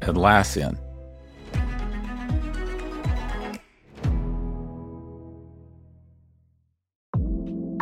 Atlassian.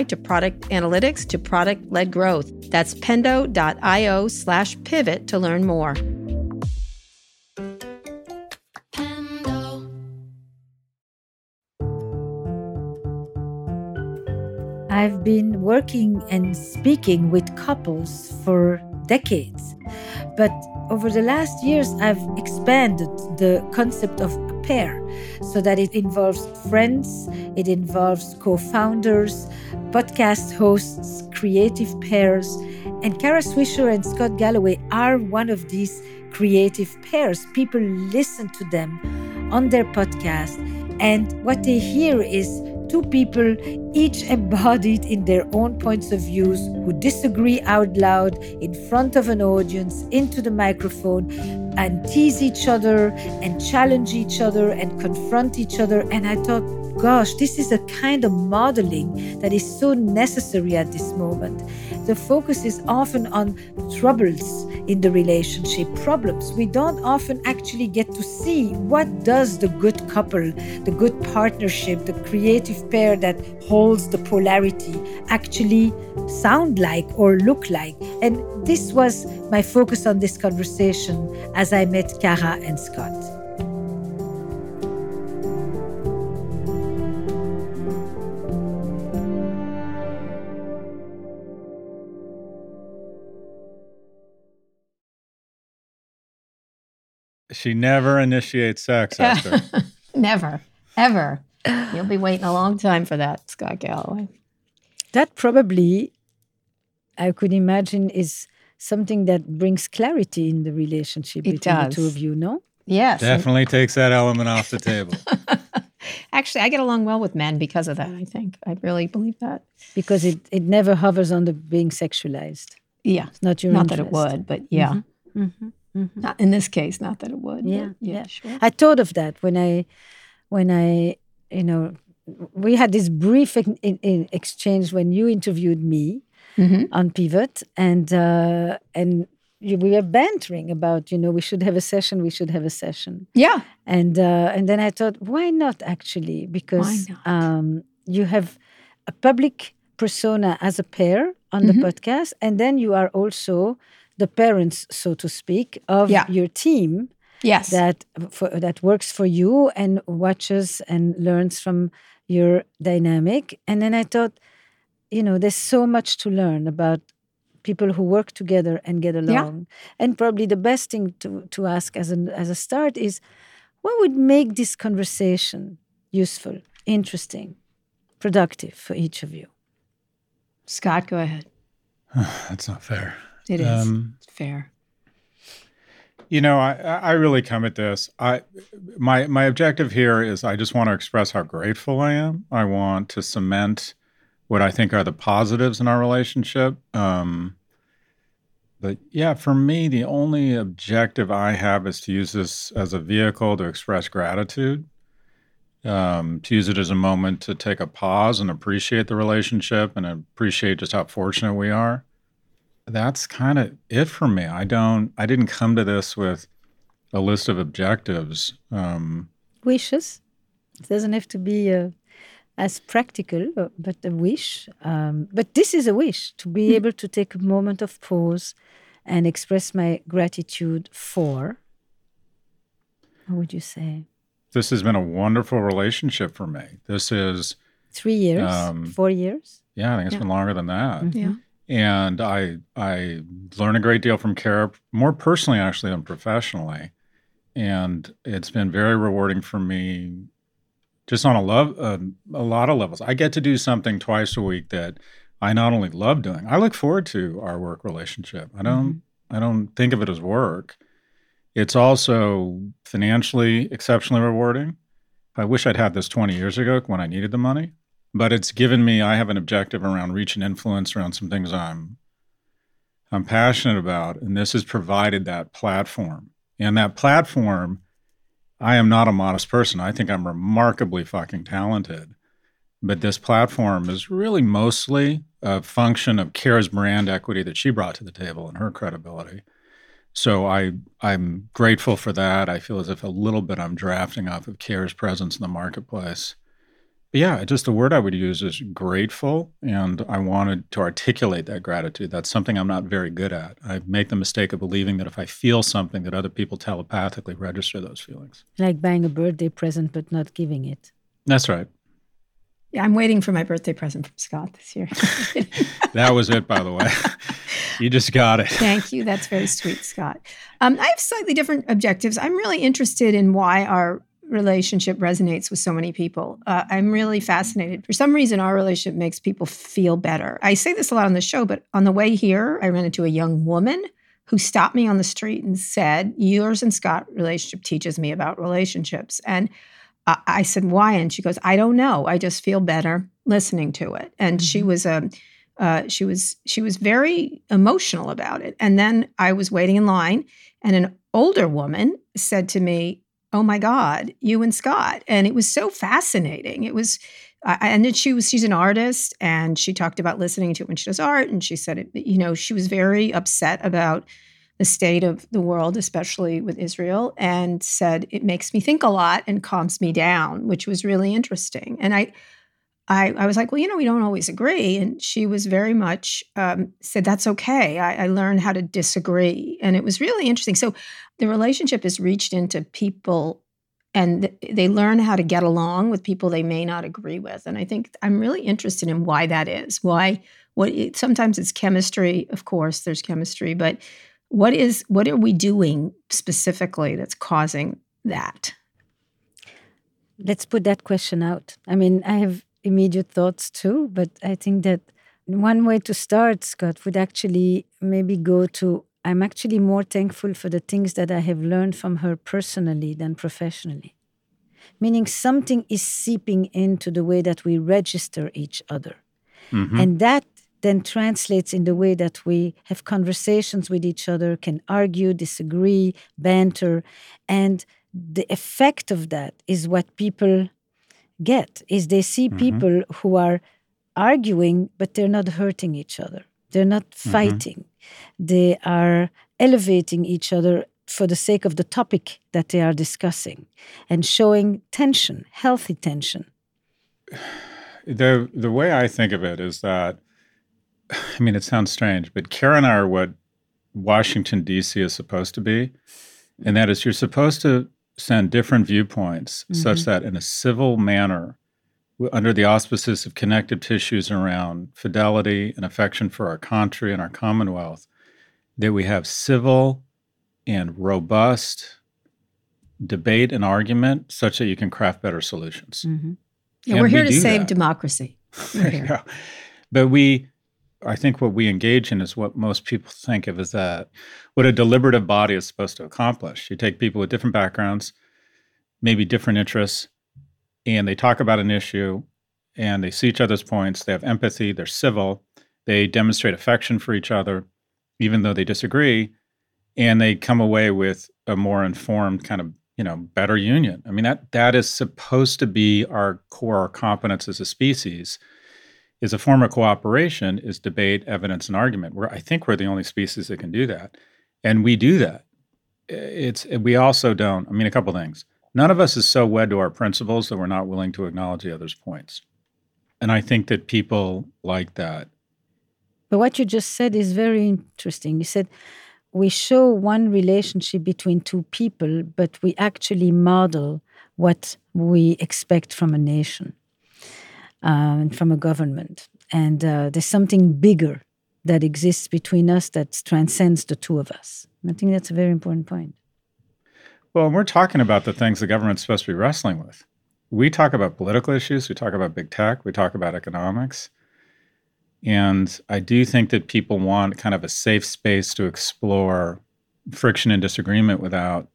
to product analytics to product led growth. That's pendo.io slash pivot to learn more. I've been working and speaking with couples for decades, but over the last years, I've expanded the concept of a pair so that it involves friends, it involves co founders, podcast hosts, creative pairs. And Kara Swisher and Scott Galloway are one of these creative pairs. People listen to them on their podcast, and what they hear is two people, each embodied in their own points of views, who disagree out loud in front of an audience into the microphone and tease each other and challenge each other and confront each other. And I thought, gosh, this is a kind of modeling that is so necessary at this moment. The focus is often on troubles in the relationship, problems. We don't often actually get to see what does the good couple, the good partnership, the creative pair that holds the polarity actually sound like or look like. And this was my focus on this conversation as I met Kara and Scott. She never initiates sex, Esther. never, ever. You'll be waiting a long time for that, Scott Galloway. That probably, I could imagine, is something that brings clarity in the relationship It between does. the two of you, no? Yes. and- Definitely takes that element off the table. Actually, I get along well with men because of that, I think. I really believe that. Because it, it never hovers on the being sexualized. Yeah. It's not your Not that it would, but yeah. Mm-hmm. Not in this case, not that it would. Yeah, yeah, yeah. sure. I thought of that when I, when I, you know, we had this brief in, in, exchange when you interviewed me Mhm. on Pivot, and uh, and you, we were bantering about, you know, we should have a session, we should have a session, Yeah. and uh, and then I thought, why not actually? Because not? Um, you have a public persona as a pair on the Mhm. podcast, and then you are also the parents, so to speak, of Yeah. your team Yes. that for, that works for you and watches and learns from your dynamic. And then I thought, you know, there's so much to learn about people who work together and get along. And probably the best thing to, to ask as an as a start is what would make this conversation useful, interesting, productive for each of you? Scott, go ahead. That's not fair. It is Um, fair. You know, I, I really come at this. I my my objective here is I just want to express how grateful I am. I want to cement what I think are the positives in our relationship. Um, but yeah, for me, the only objective I have is to use this as a vehicle to express gratitude. Um, to use it as a moment to take a pause and appreciate the relationship and appreciate just how fortunate we are that's kind of it for me. I don't. I didn't come to this with a list of objectives. Um, Wishes. It doesn't have to be. Uh, as practical, uh, but a wish. Um, but this is a wish to be hmm. able to take a moment of pause and express my gratitude for. What would you say? This has been a wonderful relationship for me. This is three years, um, four years. Yeah, I think it's yeah. been longer than that. Mm-hmm. Yeah. And I I learn a great deal from Kara, more personally actually than professionally. And it's been very rewarding for me just on a love uh, a lot of levels. I get to do something twice a week that I not only love doing. I look forward to our work relationship. I don't mm-hmm. I don't think of it as work. It's also financially exceptionally rewarding. I wish I'd had this 20 years ago when I needed the money, but it's given me I have an objective around reach and influence around some things I'm I'm passionate about and this has provided that platform. And that platform I am not a modest person. I think I'm remarkably fucking talented. But this platform is really mostly a function of Kara's brand equity that she brought to the table and her credibility. So I I'm grateful for that. I feel as if a little bit I'm drafting off of Kara's presence in the marketplace yeah, just the word I would use is grateful. And I wanted to articulate that gratitude. That's something I'm not very good at. I make the mistake of believing that if I feel something, that other people telepathically register those feelings. Like buying a birthday present but not giving it. That's right. Yeah, I'm waiting for my birthday present from Scott this year. that was it, by the way. you just got it. Thank you. That's very sweet, Scott. Um, I have slightly different objectives. I'm really interested in why our relationship resonates with so many people. Uh, I'm really fascinated. For some reason, our relationship makes people feel better. I say this a lot on the show, but on the way here, I ran into a young woman who stopped me on the street and said, Yours and Scott relationship teaches me about relationships. And I, I said, Why? And she goes, I don't know. I just feel better listening to it. And mm-hmm. she was a um, uh, she was she was very emotional about it. And then I was waiting in line, and an older woman said to me, oh my God, you and Scott. And it was so fascinating. It was, uh, and then she was, she's an artist and she talked about listening to it when she does art. And she said, it, you know, she was very upset about the state of the world, especially with Israel, and said, it makes me think a lot and calms me down, which was really interesting. And I, I, I was like, well, you know, we don't always agree. And she was very much um, said, that's okay. I, I learned how to disagree. And it was really interesting. So the relationship has reached into people and they learn how to get along with people they may not agree with. And I think I'm really interested in why that is. Why, what, it, sometimes it's chemistry, of course, there's chemistry, but what is, what are we doing specifically that's causing that? Let's put that question out. I mean, I have immediate thoughts too, but I think that one way to start, Scott, would actually maybe go to I'm actually more thankful for the things that I have learned from her personally than professionally. Meaning something is seeping into the way that we register each other. Mm-hmm. And that then translates in the way that we have conversations with each other, can argue, disagree, banter. And the effect of that is what people get is they see mm-hmm. people who are arguing but they're not hurting each other they're not mm-hmm. fighting mm-hmm. they are elevating each other for the sake of the topic that they are discussing and showing tension healthy tension the the way i think of it is that i mean it sounds strange but Kara and i are what washington d.c is supposed to be and that is you're supposed to send different viewpoints mm-hmm. such that in a civil manner, under the auspices of connective tissues around fidelity and affection for our country and our commonwealth, that we have civil and robust debate and argument such that you can craft better solutions. Mm-hmm. Yeah, we're here we to save that. democracy. but we, I think what we engage in is what most people think of as that what a deliberative body is supposed to accomplish. You take people with different backgrounds, maybe different interests, and they talk about an issue and they see each other's points. They have empathy, they're civil, they demonstrate affection for each other, even though they disagree, and they come away with a more informed kind of you know better union. I mean that that is supposed to be our core competence as a species is a form of cooperation is debate, evidence, and argument. Where I think we're the only species that can do that, and we do that. It's we also don't. I mean, a couple things. None of us is so wed to our principles that we're not willing to acknowledge the other's points. And I think that people like that. But what you just said is very interesting. You said we show one relationship between two people, but we actually model what we expect from a nation and from a government. And uh, there's something bigger that exists between us that transcends the two of us. I think that's a very important point. Well, we're talking about the things the government's supposed to be wrestling with. We talk about political issues, we talk about big tech, we talk about economics. And I do think that people want kind of a safe space to explore friction and disagreement without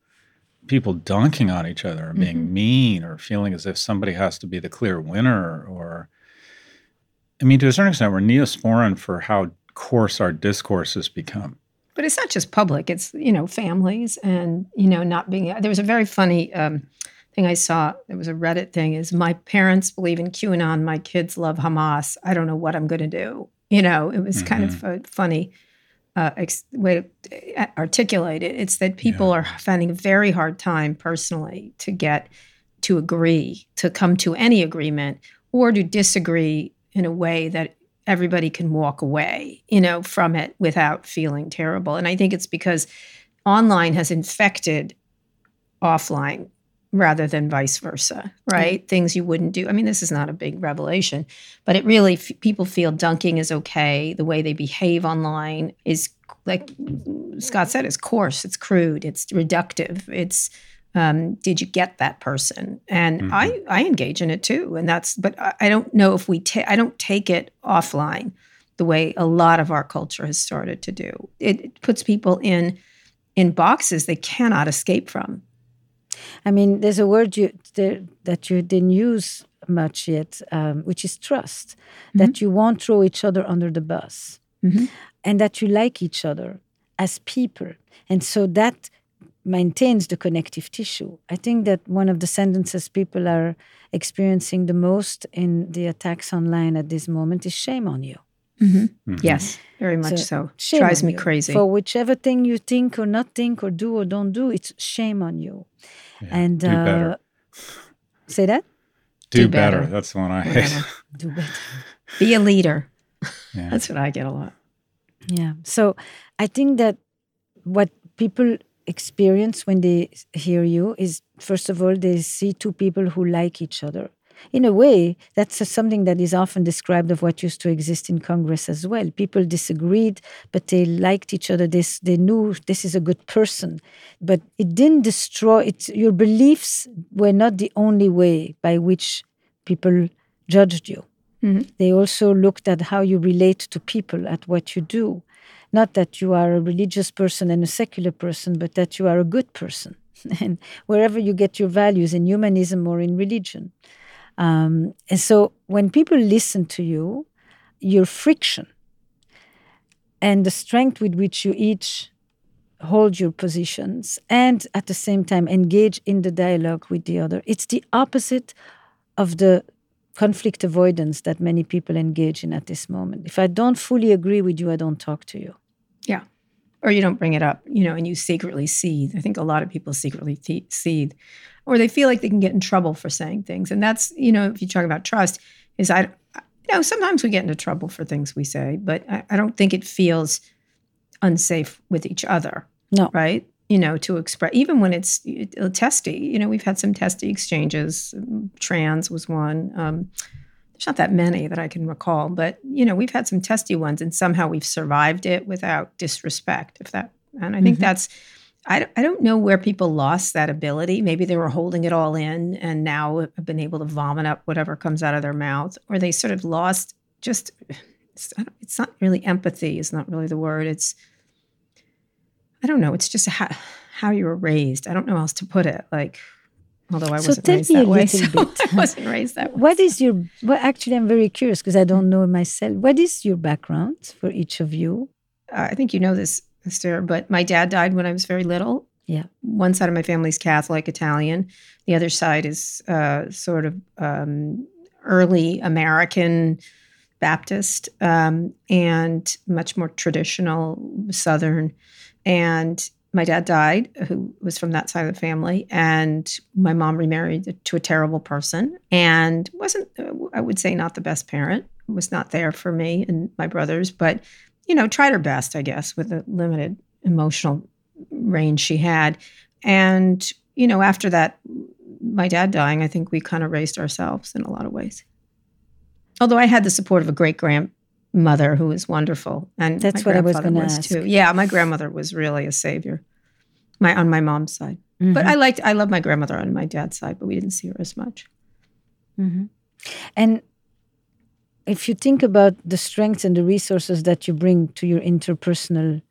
people dunking on each other and being mm-hmm. mean or feeling as if somebody has to be the clear winner or I mean, to a certain extent, we're neosporin for how coarse our discourse has become. But it's not just public; it's you know families and you know not being. There was a very funny um, thing I saw. It was a Reddit thing. Is my parents believe in QAnon? My kids love Hamas. I don't know what I'm going to do. You know, it was mm-hmm. kind of mm-hmm. funny uh, ex- way to uh, articulate it. It's that people yeah. are finding a very hard time personally to get to agree, to come to any agreement, or to disagree in a way that everybody can walk away, you know, from it without feeling terrible. And I think it's because online has infected offline rather than vice versa, right? Mm-hmm. Things you wouldn't do. I mean, this is not a big revelation, but it really f- people feel dunking is okay. The way they behave online is like Scott said, is coarse, it's crude, it's reductive, it's um, did you get that person and mm-hmm. i i engage in it too and that's but i don't know if we take i don't take it offline the way a lot of our culture has started to do it, it puts people in in boxes they cannot escape from i mean there's a word you there, that you didn't use much yet um, which is trust mm-hmm. that you won't throw each other under the bus mm-hmm. and that you like each other as people and so that maintains the connective tissue. I think that one of the sentences people are experiencing the most in the attacks online at this moment is shame on you. Mm-hmm. Mm-hmm. Yes, very much so. so. Drives me you. crazy. For whichever thing you think or not think or do or don't do, it's shame on you. Yeah. And do uh, better. Say that. Do, do better. better. That's the one I hate. do better. Be a leader. Yeah. That's what I get a lot. Yeah. So I think that what people experience when they hear you is first of all they see two people who like each other in a way that's something that is often described of what used to exist in congress as well people disagreed but they liked each other this they knew this is a good person but it didn't destroy it your beliefs were not the only way by which people judged you mm-hmm. they also looked at how you relate to people at what you do not that you are a religious person and a secular person, but that you are a good person. and wherever you get your values in humanism or in religion. Um, and so when people listen to you, your friction and the strength with which you each hold your positions and at the same time engage in the dialogue with the other, it's the opposite of the conflict avoidance that many people engage in at this moment. If I don't fully agree with you, I don't talk to you. Or you don't bring it up, you know, and you secretly seethe. I think a lot of people secretly th- seethe, or they feel like they can get in trouble for saying things. And that's, you know, if you talk about trust, is I, you know, sometimes we get into trouble for things we say, but I, I don't think it feels unsafe with each other. No. Right? you know, to express, even when it's testy, you know, we've had some testy exchanges. Trans was one. Um, there's not that many that I can recall, but, you know, we've had some testy ones and somehow we've survived it without disrespect, if that, and I think mm-hmm. that's, I, I don't know where people lost that ability. Maybe they were holding it all in and now have been able to vomit up whatever comes out of their mouth, or they sort of lost just, it's, it's not really empathy, is not really the word. It's, I don't know. It's just how, how you were raised. I don't know how else to put it. Like, although I so wasn't raised that way, so I wasn't raised that way. What is your? Well, actually, I'm very curious because I don't know myself. What is your background for each of you? Uh, I think you know this, Esther, but my dad died when I was very little. Yeah. One side of my family is Catholic, Italian. The other side is uh, sort of um, early American Baptist um, and much more traditional Southern. And my dad died, who was from that side of the family, and my mom remarried to a terrible person and wasn't, I would say, not the best parent, was not there for me and my brothers, but, you know, tried her best, I guess, with the limited emotional range she had. And, you know, after that, my dad dying, I think we kind of raised ourselves in a lot of ways. Although I had the support of a great grandmother who was wonderful, and that's what I was going to ask. Too. Yeah, my grandmother was really a savior. My on my mom's side, mm-hmm. but I liked I love my grandmother on my dad's side, but we didn't see her as much. Mm-hmm. And if you think about the strengths and the resources that you bring to your interpersonal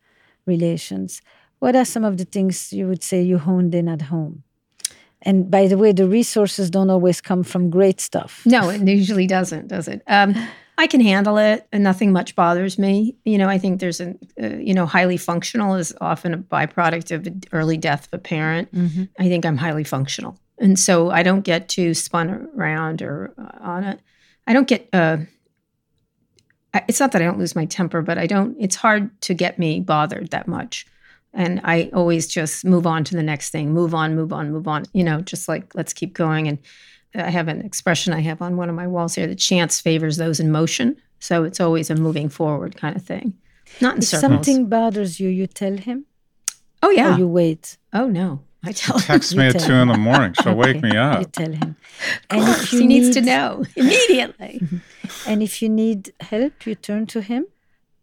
relations, what are some of the things you would say you honed in at home? And by the way, the resources don't always come from great stuff. No, it usually doesn't, does it? Um, I can handle it, and nothing much bothers me. You know, I think there's a, uh, you know, highly functional is often a byproduct of early death of a parent. Mm-hmm. I think I'm highly functional, and so I don't get too spun around or uh, on it. I don't get. Uh, it's not that I don't lose my temper, but I don't. It's hard to get me bothered that much and I always just move on to the next thing, move on, move on, move on. You know, just like let's keep going. And I have an expression I have on one of my walls here: that chance favors those in motion. So it's always a moving forward kind of thing, not in if circles. something bothers you, you tell him. Oh yeah. Or you wait. Oh no. I tell him. Text me at two in the morning. She'll okay. wake me up. You tell him. And if you he need, needs to know immediately. and if you need help, you turn to him.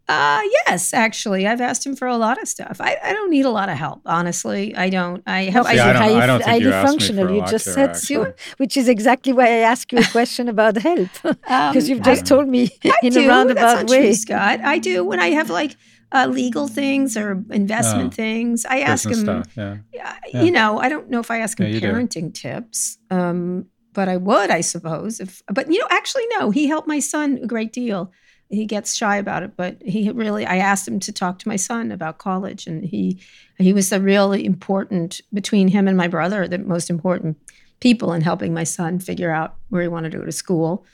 Uh, yes, actually, I've asked him for a lot of stuff. I, I don't need a lot of help, honestly. I don't. I have. See, I, don't, I don't think you functional. you just said so, which is exactly why I asked you a question about help because um, you've just told me I in do. a roundabout way, true, Scott. I do when I have like uh, legal things or investment oh, things. I ask him. Stuff, yeah. yeah. You know, I don't know if I ask him yeah, parenting do. tips. Um, but I would, I suppose. If, but you know, actually, no. He helped my son a great deal he gets shy about it but he really i asked him to talk to my son about college and he he was the really important between him and my brother the most important people in helping my son figure out where he wanted to go to school.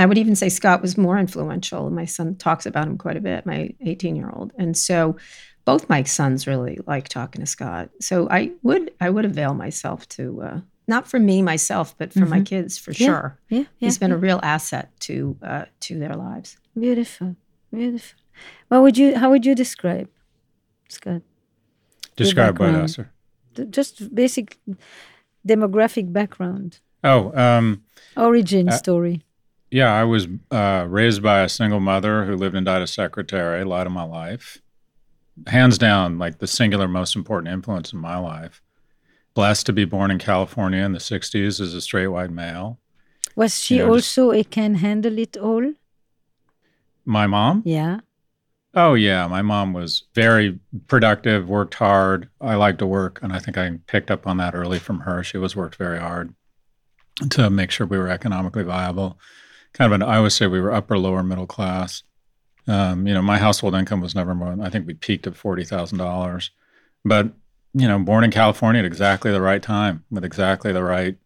I would even say scott was more influential. My son talks about him quite a bit my 18 year old and so both my sons really like talking to scott. So i would i would avail myself to uh, not for me myself, but for mm-hmm. my kids for yeah. sure. Yeah, yeah, he's been a real asset to uh, to their lives. Beautiful, beautiful. What would you? How would you describe, Scott? Describe what, Esther? Just basic demographic background. Oh, um, origin uh, story. Yeah, I was uh, raised by a single mother who lived and died a secretary a lot of my life. Hands down, like the singular most important influence in my life. Blessed to be born in California in the 60s as a straight white male. Was she you know, also just, a can handle it all? My mom? Yeah. Oh, yeah. My mom was very productive, worked hard. I like to work. And I think I picked up on that early from her. She was worked very hard to make sure we were economically viable. Kind of an, I always say we were upper, lower middle class. Um, you know, my household income was never more, I think we peaked at $40,000. But, you know, born in California at exactly the right time with exactly the right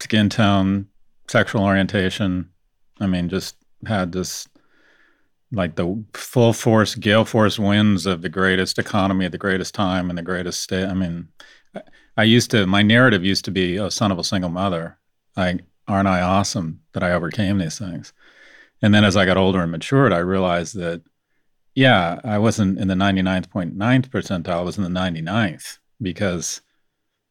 skin tone, sexual orientation. I mean, just had this like the full force gale force winds of the greatest economy at the greatest time and the greatest state. I mean, I used to my narrative used to be a son of a single mother. Like, aren't I awesome that I overcame these things? And then as I got older and matured, I realized that yeah, I wasn't in the 99.9th percentile, I was in the 99th because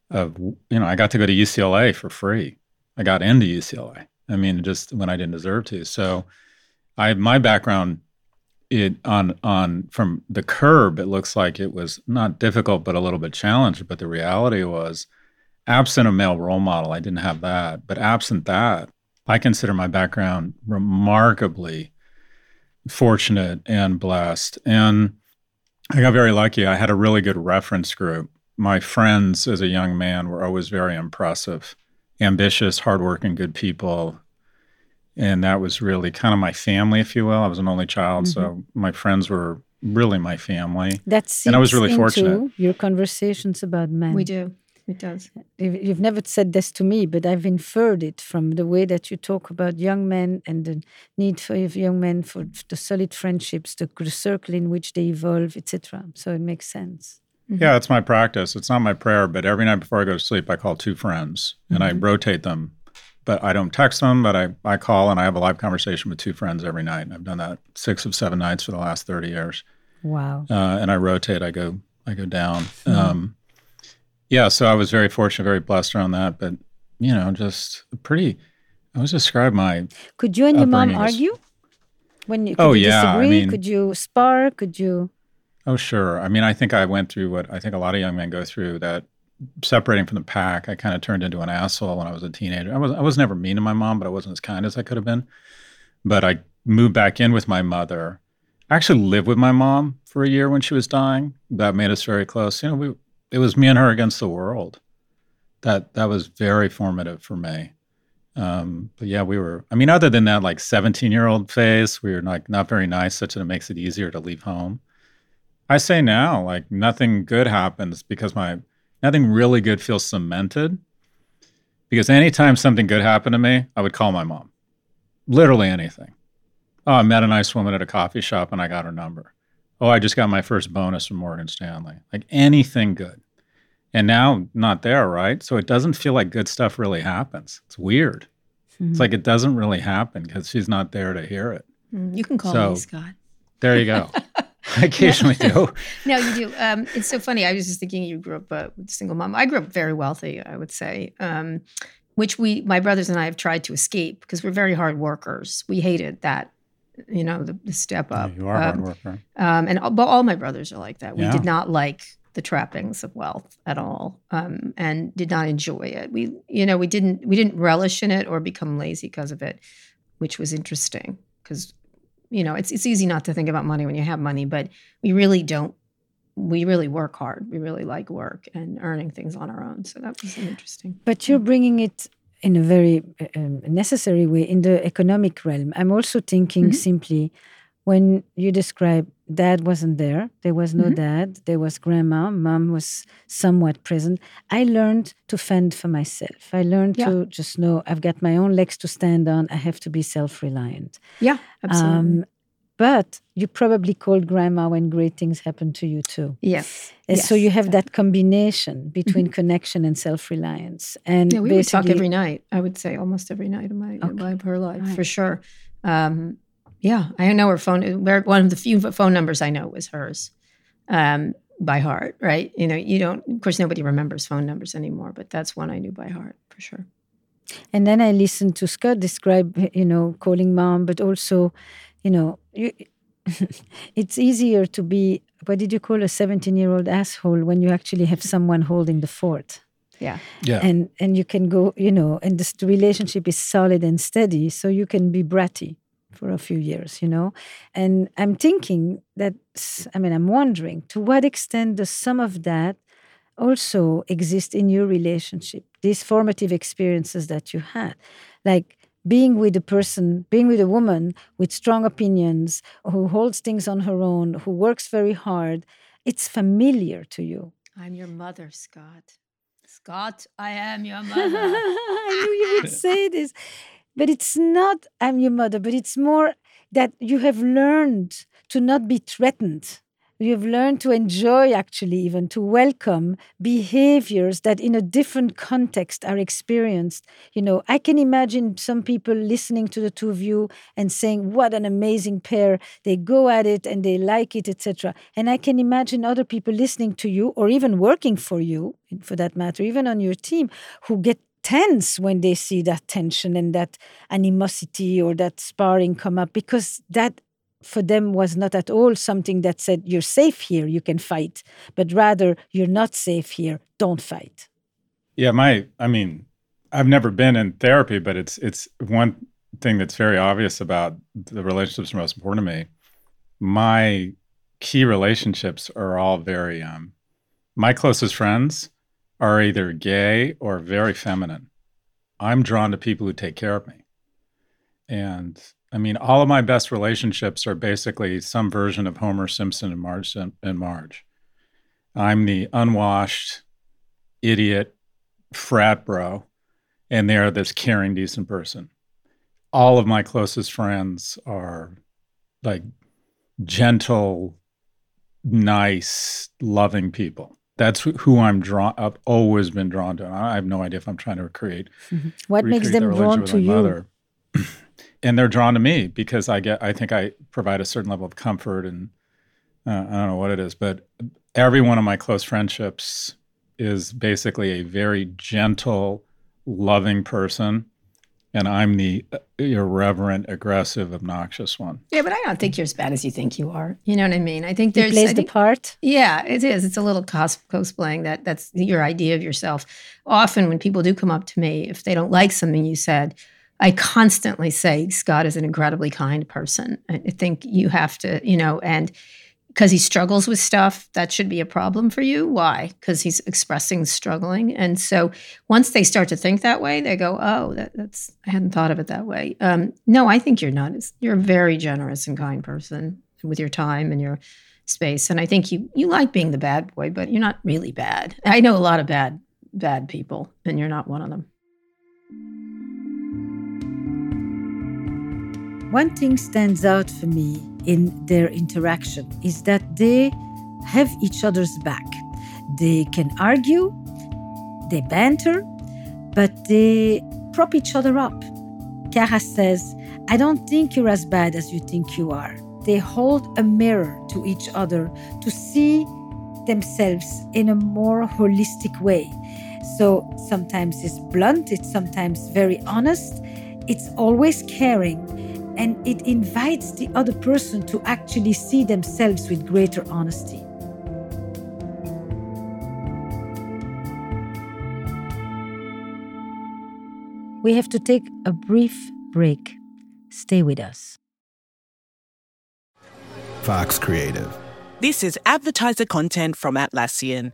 of you know, I got to go to UCLA for free. I got into UCLA. I mean, just when I didn't deserve to. So I my background it on on from the curb it looks like it was not difficult but a little bit challenged but the reality was absent a male role model i didn't have that but absent that i consider my background remarkably fortunate and blessed and i got very lucky i had a really good reference group my friends as a young man were always very impressive ambitious hardworking good people and that was really kind of my family, if you will. I was an only child, mm-hmm. so my friends were really my family. That's and I was really fortunate. Your conversations about men. We do. It does. You've never said this to me, but I've inferred it from the way that you talk about young men and the need for young men for the solid friendships, the, the circle in which they evolve, etc. So it makes sense. Mm-hmm. Yeah, it's my practice. It's not my prayer, but every night before I go to sleep, I call two friends and mm-hmm. I rotate them. But I don't text them, but I, I call and I have a live conversation with two friends every night. And I've done that six of seven nights for the last 30 years. Wow. Uh, and I rotate, I go, I go down. Mm-hmm. Um, yeah, so I was very fortunate, very blessed around that. But, you know, just pretty, I was describe my. Could you and your mom argue? When you, could oh, you yeah. disagree? I mean, could you spar? Could you? Oh, sure. I mean, I think I went through what I think a lot of young men go through that separating from the pack. I kind of turned into an asshole when I was a teenager. I was I was never mean to my mom, but I wasn't as kind as I could have been. But I moved back in with my mother. I actually lived with my mom for a year when she was dying. That made us very close. You know, we it was me and her against the world. That that was very formative for me. Um, but yeah, we were. I mean, other than that, like seventeen-year-old phase, we were like not very nice, such that it makes it easier to leave home. I say now, like nothing good happens because my nothing really good feels cemented. Because anytime something good happened to me, I would call my mom. Literally anything. Oh, I met a nice woman at a coffee shop and I got her number. Oh, I just got my first bonus from Morgan Stanley. Like anything good. And now not there, right? So it doesn't feel like good stuff really happens. It's weird. Mm-hmm. It's like it doesn't really happen because she's not there to hear it. Mm, you can call so, me Scott. There you go. I occasionally do. no, you do. Um, it's so funny. I was just thinking you grew up uh, with a single mom. I grew up very wealthy, I would say, um, which we, my brothers and I, have tried to escape because we're very hard workers. We hated that, you know, the, the step up. Yeah, you are um, hard worker. Um, and but all my brothers are like that. We yeah. did not like the trappings of wealth at all, um, and did not enjoy it. We, you know, we didn't we didn't relish in it or become lazy because of it, which was interesting because you know, it's it's easy not to think about money when you have money, but we really don't. We really work hard. We really like work and earning things on our own. So that was interesting. But you're bringing it in a very um, necessary way in the economic realm. I'm also thinking mm-hmm. simply when you describe dad wasn't there, there was no mm-hmm. dad, there was grandma, mom was somewhat present. I learned to fend for myself. I learned yeah. to just know I've got my own legs to stand on. I have to be self reliant. Yeah, absolutely. Um, but you probably called grandma when great things happened to you too. Yes. And yes. so you have that combination between mm-hmm. connection and self-reliance. And yeah, we would talk every night. I would say almost every night of my okay. of her life right. for sure. Um, yeah, I know her phone. One of the few phone numbers I know was hers um, by heart. Right? You know, you don't. Of course, nobody remembers phone numbers anymore, but that's one I knew by heart for sure. And then I listened to Scott describe, you know, calling mom, but also, you know, you, it's easier to be what did you call a 17 year old asshole when you actually have someone holding the fort yeah yeah and and you can go you know and this relationship is solid and steady so you can be bratty for a few years, you know? And I'm thinking that, I mean, I'm wondering to what extent does some of that also exist in your relationship, these formative experiences that you had? Like, being with a person, being with a woman with strong opinions, who holds things on her own, who works very hard, it's familiar to you. I'm your mother, Scott. Scott, I am your mother. I knew you would say this. But it's not, I'm your mother, but it's more that you have learned to not be threatened. You've learned to enjoy, actually, even to welcome behaviors that in a different context are experienced. You know, I can imagine some people listening to the two of you and saying, What an amazing pair. They go at it and they like it, etc. And I can imagine other people listening to you or even working for you, for that matter, even on your team, who get tense when they see that tension and that animosity or that sparring come up because that for them was not at all something that said you're safe here you can fight but rather you're not safe here don't fight. Yeah my i mean i've never been in therapy but it's it's one thing that's very obvious about the relationships most important to me. My key relationships are all very um my closest friends are either gay or very feminine. I'm drawn to people who take care of me. And I mean, all of my best relationships are basically some version of Homer Simpson and Marge and Marge. I'm the unwashed idiot frat bro, and they're this caring, decent person. All of my closest friends are like gentle, nice, loving people. That's who I'm drawn. I've always been drawn to. I have no idea if I'm trying to recreate. Mm-hmm. What makes them the drawn to you? Mother. and they're drawn to me because I get. I think I provide a certain level of comfort, and uh, I don't know what it is, but every one of my close friendships is basically a very gentle, loving person and I'm the uh, irreverent, aggressive, obnoxious one. Yeah, but I don't think you're as bad as you think you are. You know what I mean? I think there's he plays think, the part. Yeah, it is. It's a little cos- cosplaying that. That's your idea of yourself. Often, when people do come up to me, if they don't like something you said, I constantly say Scott is an incredibly kind person. I think you have to, you know, and because he struggles with stuff, that should be a problem for you. Why? Because he's expressing struggling. And so once they start to think that way, they go, oh, that, that's, I hadn't thought of it that way. Um, no, I think you're not. You're a very generous and kind person with your time and your space. And I think you, you like being the bad boy, but you're not really bad. I know a lot of bad, bad people, and you're not one of them. One thing stands out for me in their interaction is that they have each other's back. They can argue, they banter, but they prop each other up. Kara says, I don't think you're as bad as you think you are. They hold a mirror to each other to see themselves in a more holistic way. So sometimes it's blunt, it's sometimes very honest, it's always caring, and it invites the other person to actually see themselves with greater honesty. We have to take a brief break. Stay with us. Fox Creative. This is advertiser content from Atlassian.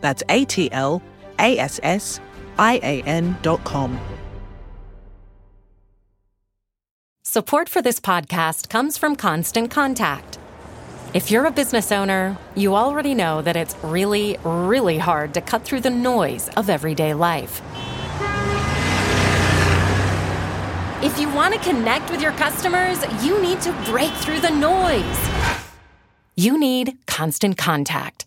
That's A T L A S S I A N dot com. Support for this podcast comes from Constant Contact. If you're a business owner, you already know that it's really, really hard to cut through the noise of everyday life. If you want to connect with your customers, you need to break through the noise. You need Constant Contact.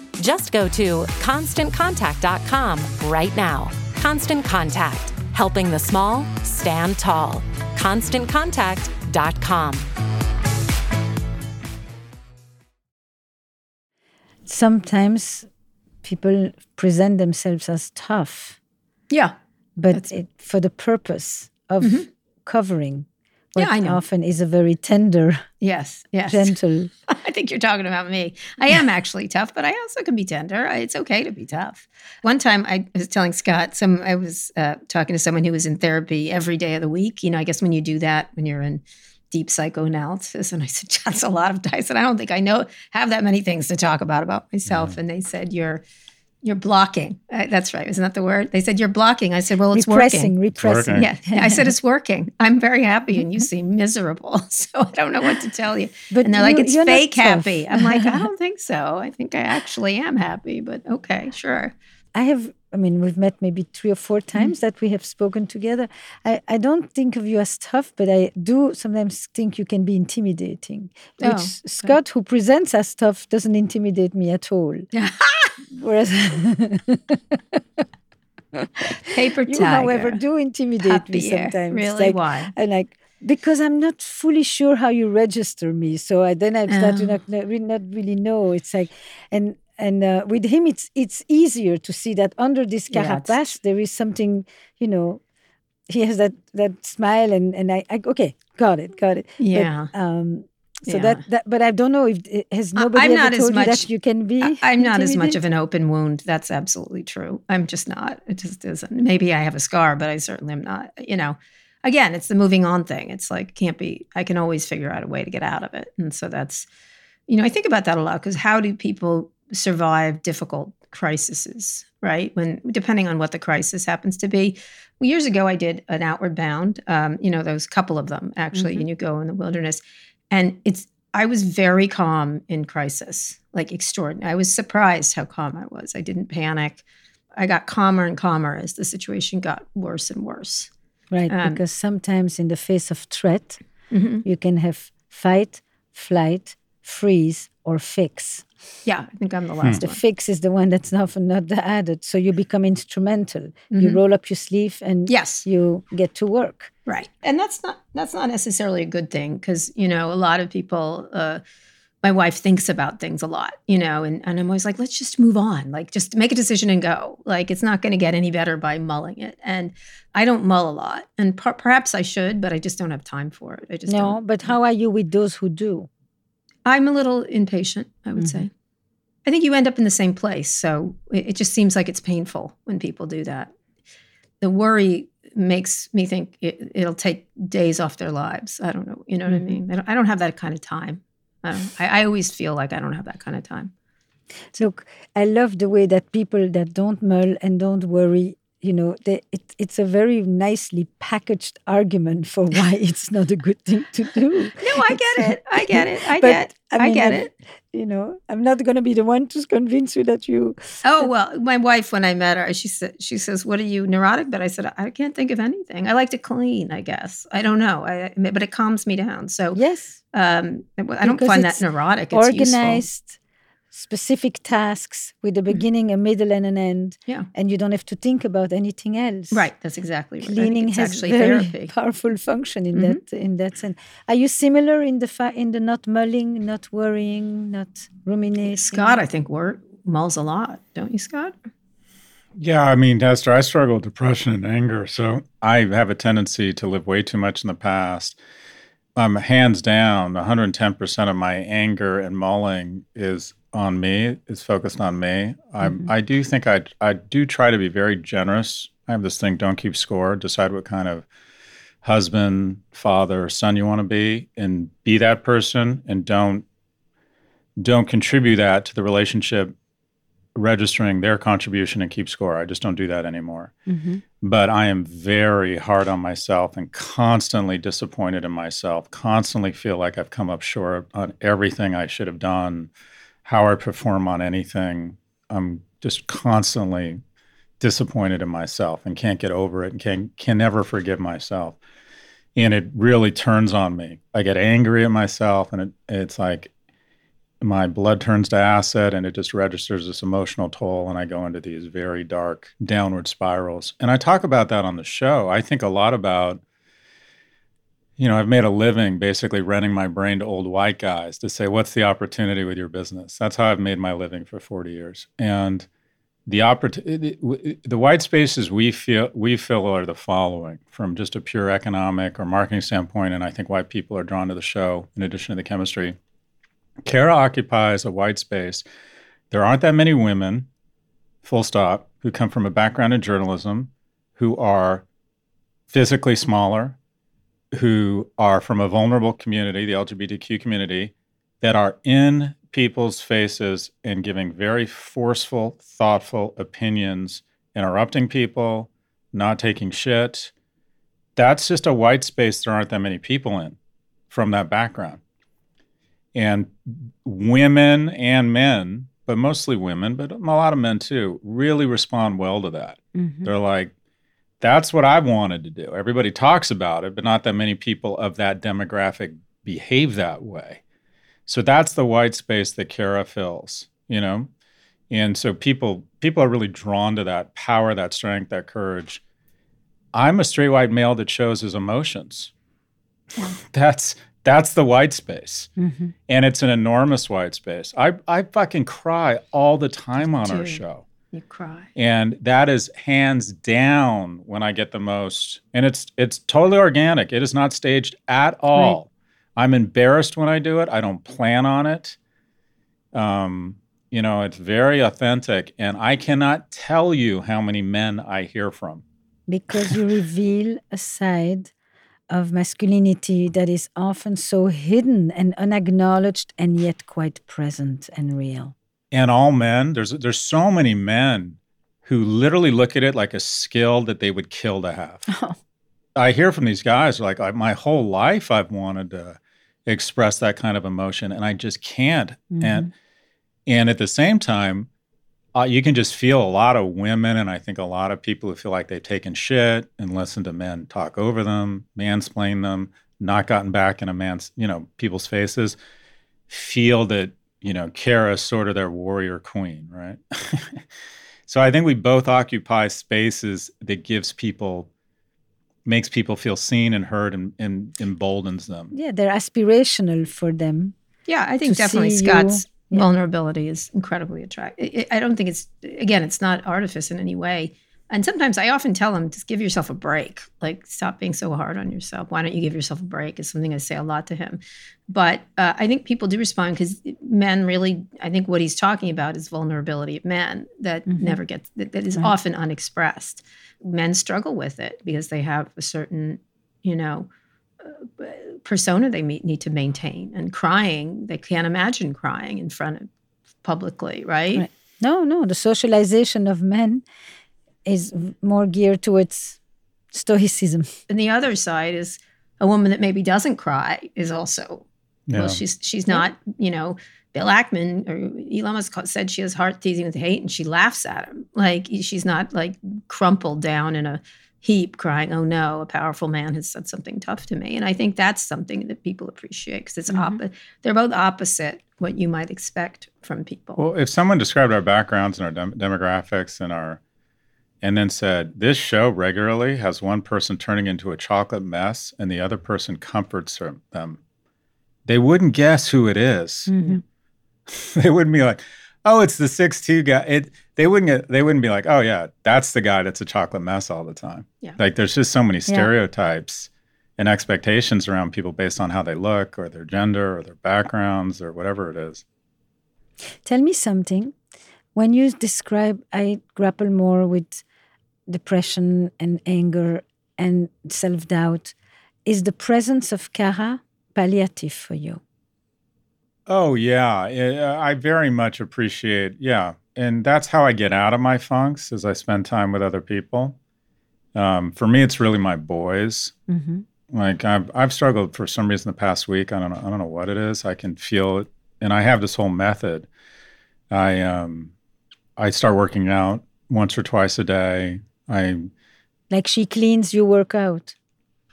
Just go to constantcontact.com right now. Constant Contact, helping the small stand tall. ConstantContact.com. Sometimes people present themselves as tough. Yeah. But it, for the purpose of mm-hmm. covering what yeah, I know. often is a very tender, yes, yes, gentle. I think you're talking about me. I am actually tough, but I also can be tender. It's okay to be tough. One time, I was telling Scott, some I was uh, talking to someone who was in therapy every day of the week. You know, I guess when you do that when you're in deep psychoanalysis. And I said, that's a lot of, dice," and I don't think I know, have that many things to talk about about myself. And they said, you're, you're blocking. Uh, that's right. Isn't that the word? They said, you're blocking. I said, well, it's repressing, working. Repressing, repressing. Yeah. I said, it's working. I'm very happy and you seem miserable. So I don't know what to tell you. But and they're like, it's fake happy. I'm like, I don't think so. I think I actually am happy, but okay, sure. I have, I mean, we've met maybe three or four Mm-hmm. times that we have spoken together. I, I don't think of you as tough, but I do sometimes think you can be intimidating. Which Oh, okay. Scott, who presents as tough, doesn't intimidate me at all. Whereas Paper tiger. you, however, do intimidate me sometimes. Really? Like, Why? And like, because I'm not fully sure how you register me. So I, then I start to Oh. not, not, not really know. It's like, and and uh, with him, it's it's easier to see that under this Yeah, carapace there is something, you know, he has that that smile, and and I, I okay, got it, got it. But, Yeah. um. So Yeah. that, that, but I don't know if has nobody I'm ever not as told you that you can be. I- I'm not as much of an open wound. That's absolutely true. I'm just not. It just isn't. Maybe I have a scar, but I certainly am not. You know, again, it's the moving on thing. It's like can't be. I can always figure out a way to get out of it, and so that's, you know, I think about that a lot because how do people survive difficult crises, right? When depending on what the crisis happens to be. Years ago, I did an Outward Bound. Um, you know, those couple of them actually, and you go in the wilderness, and it's I was very calm in crisis, like extraordinary. I was surprised how calm I was. I didn't panic. I got calmer and calmer as the situation got worse and worse. Right, Um, because sometimes in the face of threat, Mhm. you can have fight, flight, freeze, or fix. Yeah, I think I'm the last The one. fix is the one that's often not the added. So you become instrumental. You Mhm. roll up your sleeve and Yes, you get to work. right. And that's not that's not necessarily a good thing because you know a lot of people. Uh, my wife thinks about things a lot, you know, and, and I'm always like, let's just move on. Like, just make a decision and go. Like, it's not going to get any better by mulling it. And I don't mull a lot. And per- perhaps I should, but I just don't have time for it. I just No, don't. but how are you with those who do? I'm a little impatient, I would mm-hmm. say. I think you end up in the same place. So it, it just seems like it's painful when people do that. The worry makes me think it, it'll take days off their lives. I don't know. You know what I mm-hmm. mean? I don't, I don't have that kind of time. I, I, I always feel like I don't have that kind of time. Look, I love the way that people that don't mull and don't worry, you know, they, it, it's a very nicely packaged argument for why it's not a good thing to do. No, I get it. I get it. I But, get. I, mean, get I've- it. You know, I'm not going to be the one to convince you that you. Oh well, my wife when I met her, she said she says, "What are you neurotic?" But I said, "I can't think of anything. I like to clean. I guess I don't know. I, but it calms me down. So Yes, um, I don't Because find that neurotic. It's useful. Organized, specific tasks with a beginning, a middle, and an end. Yeah. And you don't have to think about anything else. Right. That's exactly right. I think Cleaning it's has actually very therapy. powerful function in Mhm. that in that sense. Are you similar in the fa- in the not mulling, not worrying, not ruminating? Scott, I think wor- mulls a lot, don't you, Scott? Yeah, I mean, Esther, I struggle with depression and anger. So I have a tendency to live way too much in the past. Um, hands down, 110% of my anger and mulling is on me, is focused on me. I'm, I do think I, I do try to be very generous. I have this thing don't keep score, decide what kind of husband, father, son you want to be, and be that person, and don't don't contribute that to the relationship registering their contribution and keep score. I just don't do that anymore. Mhm. But I am very hard on myself and constantly disappointed in myself, constantly feel like I've come up short on everything I should have done, how I perform on anything. I'm just constantly disappointed in myself and can't get over it and can can never forgive myself. And it really turns on me. I get angry at myself and it, it's like my blood turns to acid and it just registers this emotional toll and i go into these very dark downward spirals. And i talk about that on the show. I think a lot about you know i've made a living basically renting my brain to old white guys to say what's the opportunity with your business? That's how i've made my living for 40 years. And the opportunity the white spaces we feel we fill are the following from just a pure economic or marketing standpoint. And i think why people are drawn to the show in addition to the chemistry Kara occupies a white space. There aren't that many women, full stop, who come from a background in journalism who are physically smaller, who are from a vulnerable community, the LGBTQ community, that are in people's faces and giving very forceful, thoughtful opinions, interrupting people, not taking shit. That's just a white space there aren't that many people in from that background. And women and men, but mostly women, but a lot of men too, really respond well to that. Mm-hmm. They're like, that's what I wanted to do. Everybody talks about it, but not that many people of that demographic behave that way. So that's the white space that Kara fills, you know? And so people people are really drawn to that power, that strength, that courage. I'm a straight white male that shows his emotions. Yeah. That's that's the white space. Mm-hmm. And it's an enormous white space. I I fucking cry all the time on Dude, our show. You cry. And that is hands down when I get the most. And it's it's totally organic. It is not staged at all. Right. I'm embarrassed when I do it. I don't plan on it. Um, you know, it's very authentic, and I cannot tell you how many men I hear from. Because you reveal a side of masculinity that is often so hidden and unacknowledged, and yet quite present and real. And all men, there's there's so many men who literally look at it like a skill that they would kill to have. Oh. I hear from these guys like I, my whole life I've wanted to express that kind of emotion and I just can't. Mm-hmm. And and at the same time, uh, you can just feel a lot of women and I think a lot of people who feel like they've taken shit and listened to men talk over them, mansplain them, not gotten back in a man's, you know, people's faces, feel that, you know, Kara's sort of their warrior queen, right? so I think we both occupy spaces that gives people makes people feel seen and heard and, and emboldens them. Yeah, they're aspirational for them. Yeah, I think definitely Scott's you. vulnerability is incredibly attractive. I don't think it's again, it's not artifice in any way. And sometimes I often tell them, just give yourself a break. Like, stop being so hard on yourself. Why don't you give yourself a break? Is something I say a lot to him. But uh, I think people do respond because men really, I think what he's talking about is vulnerability of men that mm-hmm. never gets, that, that is right. often unexpressed men struggle with it because they have a certain, you know, persona they meet, need to maintain. And crying, they can't imagine crying in front of publicly, right? right? No, no. The socialization of men is more geared towards stoicism. And the other side is a woman that maybe doesn't cry is also yeah. well, she's she's not, you know, Bill Ackman or Elon Musk said she has heart teasing with hate, and she laughs at him. Like she's not like crumpled down in a heap, crying, "Oh no, a powerful man has said something tough to me." And I think that's something that people appreciate because it's mm-hmm. Op- they're both opposite what you might expect from people. Well, if someone described our backgrounds and our dem- demographics and our and then said, This show regularly has one person turning into a chocolate mess and the other person comforts them. They wouldn't guess who it is. Mm-hmm. they wouldn't be like, oh, it's the six two guy. It they wouldn't get, they wouldn't be like, oh yeah, that's the guy that's a chocolate mess all the time. Yeah. Like there's just so many stereotypes yeah. and expectations around people based on how they look or their gender or their backgrounds or whatever it is. Tell me something. When you describe, I grapple more with depression and anger and self doubt. Is the presence of Kara palliative for you? Oh yeah, I very much appreciate. Yeah, and that's how I get out of my funks as I spend time with other people. Um, for me, it's really my boys. Mm-hmm. Like I've I've struggled for some reason the past week. I don't know. I don't know what it is. I can feel it, and I have this whole method. I um, I start working out once or twice a day. I like she cleans, you work out.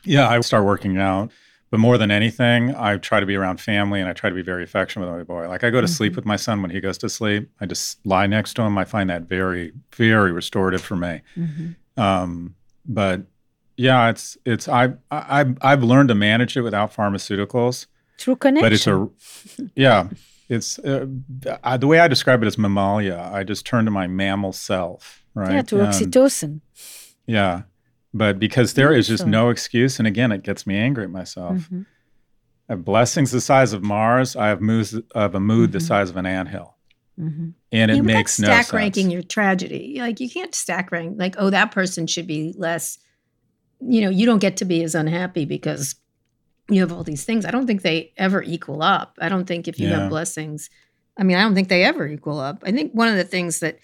Yeah, I start working out. But more than anything, I try to be around family and I try to be very affectionate with my boy. Like I go to mm-hmm. sleep with my son when he goes to sleep. I just lie next to him. I find that very, very restorative for me. Mm-hmm. Um, but yeah, it's it's I I I've learned to manage it without pharmaceuticals. True connection. But it's a yeah. It's uh, I, the way I describe it is mammalia. I just turn to my mammal self, right? Yeah, to oxytocin. Yeah, but because there is just no excuse, and again, it gets me angry at myself. Mm-hmm. I have blessings the size of Mars. I have moods of a mood mm-hmm. the size of an anthill. Mm-hmm. And it yeah, makes no stack sense. ranking your tragedy. Like you can't stack rank like, oh, that person should be less. You know, you don't get to be as unhappy because you have all these things. I don't think they ever equal up. I don't think if you Yeah. have blessings, I mean, I don't think they ever equal up. I think one of the things that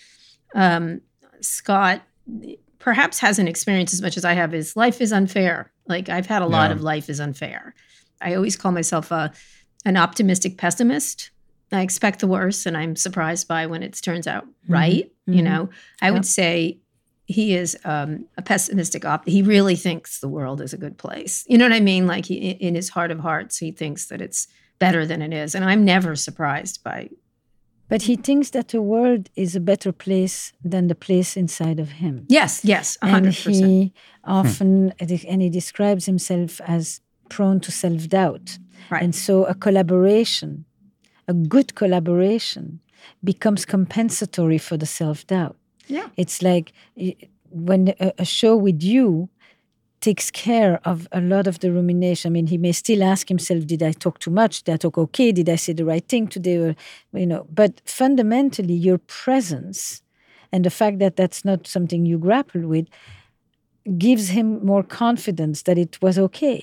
um, Scott perhaps hasn't experienced as much as I have is life is unfair. Like I've had a lot Yeah. of life is unfair. I always call myself a an optimistic pessimist. I expect the worst, and I'm surprised by when it turns out right. You Mhm. know, I Yep. would say he is um, a pessimistic op. He really thinks the world is a good place. You know what I mean? Like he, in his heart of hearts, he thinks that it's better than it is, and I'm never surprised by. But he thinks that the world is a better place than the place inside of him. Yes, yes, a and hundred percent. And he hmm. often and he describes himself as prone to self-doubt Right. and so a collaboration a good collaboration becomes compensatory for the self-doubt Yeah. it's like when a show with you takes care of a lot of the rumination. I mean, he may still ask himself, "Did I talk too much? Did I talk okay? Did I say the right thing today?" Or you know, but fundamentally, your presence and the fact that that's not something you grapple with gives him more confidence that it was okay,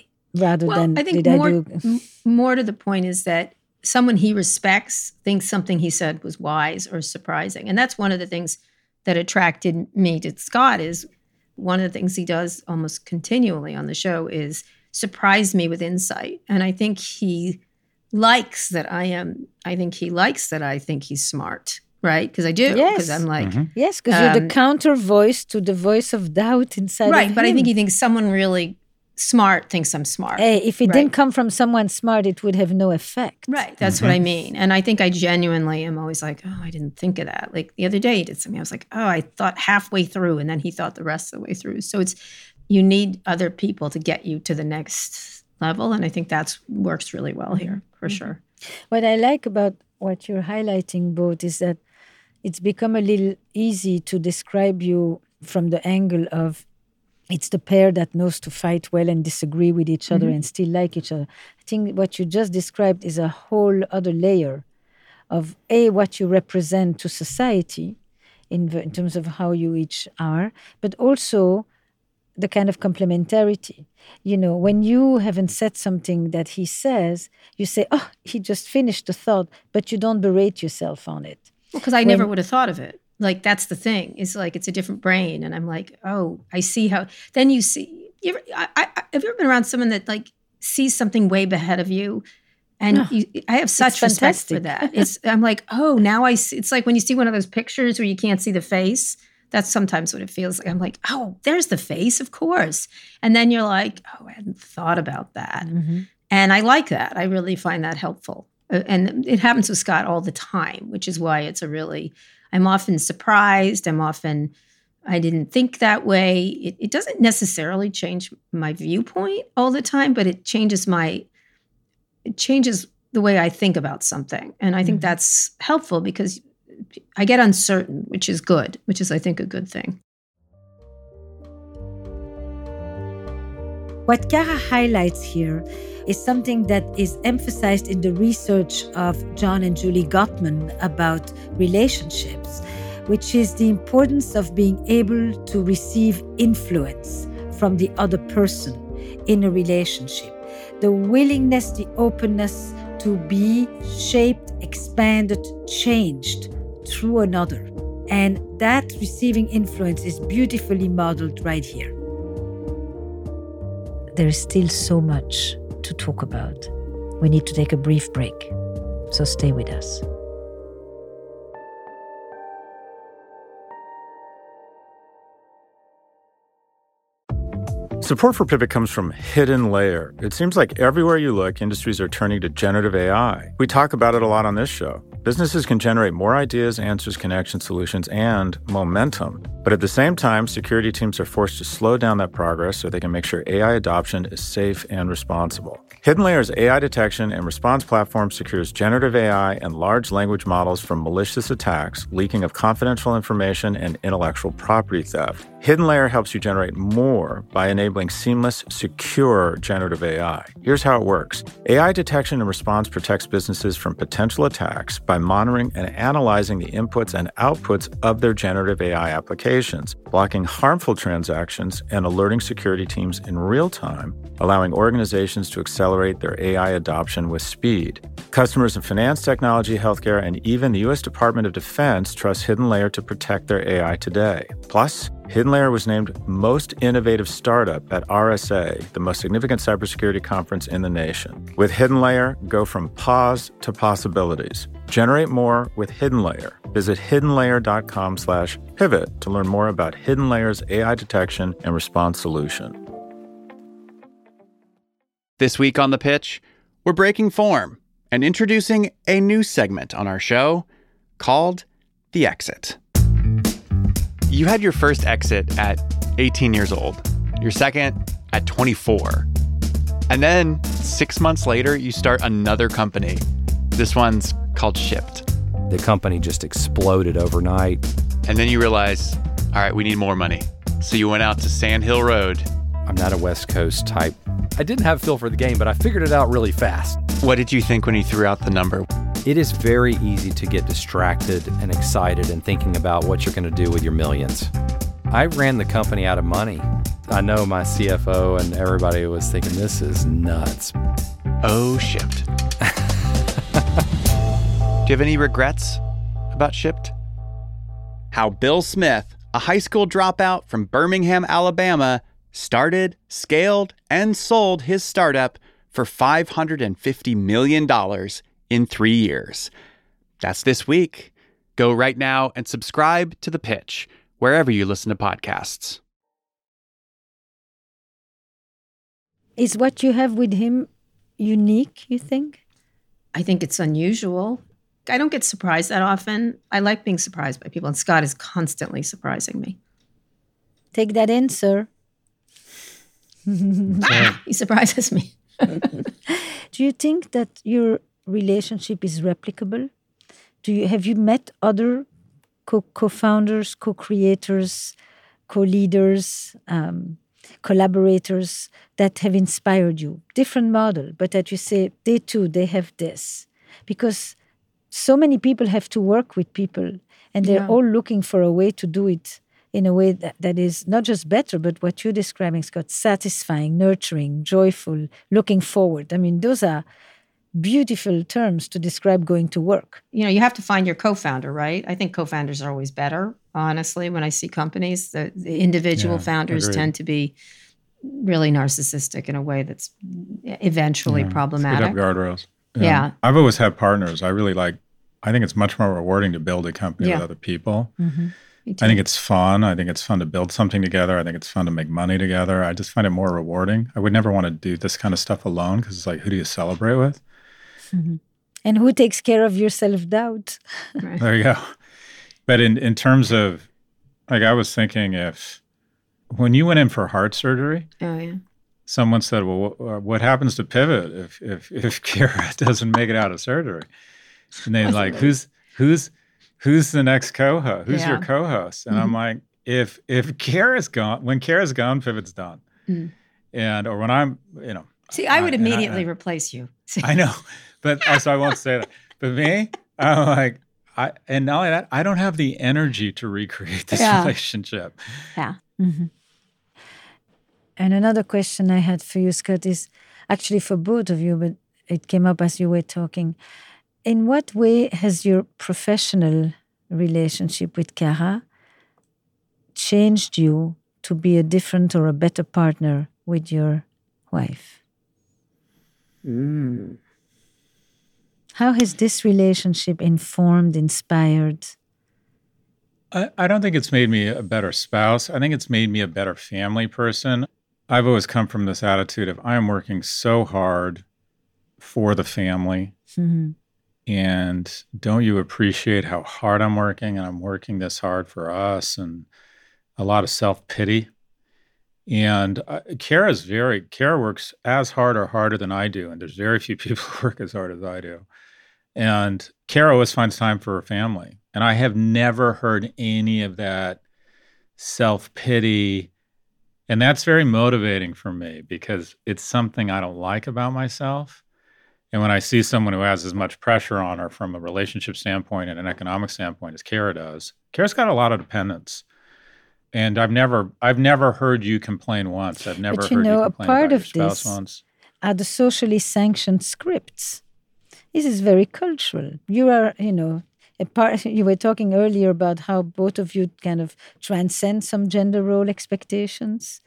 rather Well, than I think did more, I do. more to the point is that someone he respects thinks something he said was wise or surprising, and that's one of the things that attracted me to Scott. Is one of the things he does almost continually on the show is surprise me with insight, and I think he likes that I am. I think he likes that I think he's smart, right? Because I do. Because Yes. I'm like. Yes, because you're the Um, counter voice to the voice of doubt inside. Right, but I think he thinks someone really smart thinks I'm smart. Hey, if it Right. didn't come from someone smart, it would have no effect. Right. That's what I mm-hmm. mean. And I think I genuinely am always like, oh, I didn't think of that. Like the other day he did something. I was like, oh, I thought halfway through and then he thought the rest of the way through. So it's you need other people to get you to the next level. And I think that's works really well here for mm-hmm. sure. What I like about what you're highlighting both is that it's become a little easy to describe you from the angle of it's the pair that knows to fight well and disagree with each other mm-hmm. and still like each other. I think what you just described is a whole other layer of a what you represent to society in, v- in terms of how you each are, but also the kind of complementarity. You know, when you haven't said something that he says, you say, "Oh, he just finished the thought," but you don't berate yourself on it. Because I never would have thought of it. Like that's the thing. It's like it's a different brain, and I'm like, oh, I see how. Then you see. You ever, I, I, have you ever been around someone that like sees something way ahead of you? And Oh, you, I have such respect for that. It's I'm like, oh, now I see. It's like when you see one of those pictures where you can't see the face. That's sometimes what it feels like. I'm like, oh, there's the face, of course. And then you're like, oh, I hadn't thought about that. And I like that. I really find that helpful. Uh, And it happens with Scott all the time, which is why it's a really, I'm often surprised. I'm often, I didn't think that way. It, it doesn't necessarily change my viewpoint all the time, but it changes my, it changes the way I think about something. And I think mm-hmm. that's helpful because I get uncertain, which is good, which is, I think, a good thing. What Kara highlights here is something that is emphasized in the research of John and Julie Gottman about relationships, which is the importance of being able to receive influence from the other person in a relationship. The willingness, the openness to be shaped, expanded, changed through another. And that receiving influence is beautifully modeled right here there is still so much to talk about. We need to take a brief break, so stay with us. Support for Pivot comes from Hidden Layer. It seems like everywhere you look, industries are turning to generative AI. We talk about it a lot on this show. Businesses can generate more ideas, answers, connections, solutions, and momentum. But at the same time, security teams are forced to slow down that progress so they can make sure AI adoption is safe and responsible. Hidden Layer's AI detection and response platform secures generative AI and large language models from malicious attacks, leaking of confidential information, and intellectual property theft. Hidden Layer helps you generate more by enabling seamless, secure generative AI. Here's how it works AI detection and response protects businesses from potential attacks by monitoring and analyzing the inputs and outputs of their generative AI applications. blocking harmful transactions, and alerting security teams in real time, allowing organizations to accelerate their AI adoption with speed. Customers in finance, technology, healthcare, and even the U.S. Department of Defense trust Hidden Layer to protect their AI today. Plus, HiddenLayer was named Most Innovative Startup at RSA, the most significant cybersecurity conference in the nation. With HiddenLayer, go from pause to possibilities. Generate more with HiddenLayer. Visit hiddenlayer.com slash pivot to learn more about HiddenLayer's AI detection and response solution. This week on The Pitch, we're breaking form and introducing a new segment on our show called The Exit. You had your first exit at 18 years old, your second at 24. And then six months later, you start another company. This one's called Shipt. The company just exploded overnight. And then you realize, all right, we need more money. So you went out to Sand Hill Road. I'm not a West Coast type. I didn't have feel for the game, but I figured it out really fast. What did you think when he threw out the number? It is very easy to get distracted and excited and thinking about what you're going to do with your millions. I ran the company out of money. I know my CFO and everybody was thinking, this is nuts. Oh, Shipt. do you have any regrets about Shipt? How Bill Smith, a high school dropout from Birmingham, Alabama, started, scaled, and sold his startup for $550 million in three years. That's this week. Go right now and subscribe to The Pitch wherever you listen to podcasts. Is what you have with him unique, you think? I think it's unusual. I don't get surprised that often. I like being surprised by people, and Scott is constantly surprising me. Take that in, sir. Ah, he surprises me. Do you think that your relationship is replicable? Do you have you met other co- co-founders, co-creators, co-leaders, um, collaborators that have inspired you? Different model, but that you say they too they have this because so many people have to work with people and they're Yeah. all looking for a way to do it in a way that, that is not just better, but what you're describing, Scott, satisfying, nurturing, joyful, looking forward. I mean, those are beautiful terms to describe going to work. you know, you have to find your co-founder, right? I think co-founders are always better. Honestly, when I see companies, the, the individual Yeah, founders agreed. tend to be really narcissistic in a way that's eventually Yeah, Put problematic. up guardrails. Yeah. I've always had partners. I really like, I think it's much more rewarding to build a company Yeah. with other people. Mm-hmm. Me too. I think it's fun. I think it's fun to build something together. I think it's fun to make money together. I just find it more rewarding. I would never want to do this kind of stuff alone because it's like, who do you celebrate with? Mm-hmm. And who takes care of your self doubt? There you go. But in, in terms of, like, I was thinking if, when you went in for heart surgery, oh yeah. someone said, "Well, what, uh, what happens to pivot if if if Kara doesn't make it out of surgery?" And they're like, "Who's who's who's the next co-host? Who's your co-host?" And I'm mm-hmm. like, "If if Kara's gone, when Kara's gone, pivot's done." Mm. And or when I'm, you know, See, I would and immediately I, replace you. See, I know, but oh, also I won't say that. But me, I'm like, I and not only that, I don't have the energy to recreate this Yeah. relationship. yeah. Mm-hmm. And another question I had for you, Scott, is actually for both of you, but it came up as you were talking. In what way has your professional relationship with Kara changed you to be a different or a better partner with your wife? Mm. How has this relationship informed, inspired? I, I don't think it's made me a better spouse. I think it's made me a better family person. I've always come from this attitude of I am working so hard for the family. Mhm. And don't you appreciate how hard I'm working? And I'm working this hard for us and a lot of self pity. And uh, Kara's very, Kara works as hard or harder than I do. And there's very few people who work as hard as I do. And Kara always finds time for her family. And I have never heard any of that self pity. And that's very motivating for me because it's something I don't like about myself. And when I see someone who has as much pressure on her from a relationship standpoint and an economic standpoint as Kara does, Kara's got a lot of dependence. And I've never I've never heard you complain once. I've never But you heard know, you a complain part about of your spouse this- once. are the socially sanctioned scripts. This is very cultural. You are, you know, a part. You were talking earlier about how both of you kind of transcend some gender role expectations,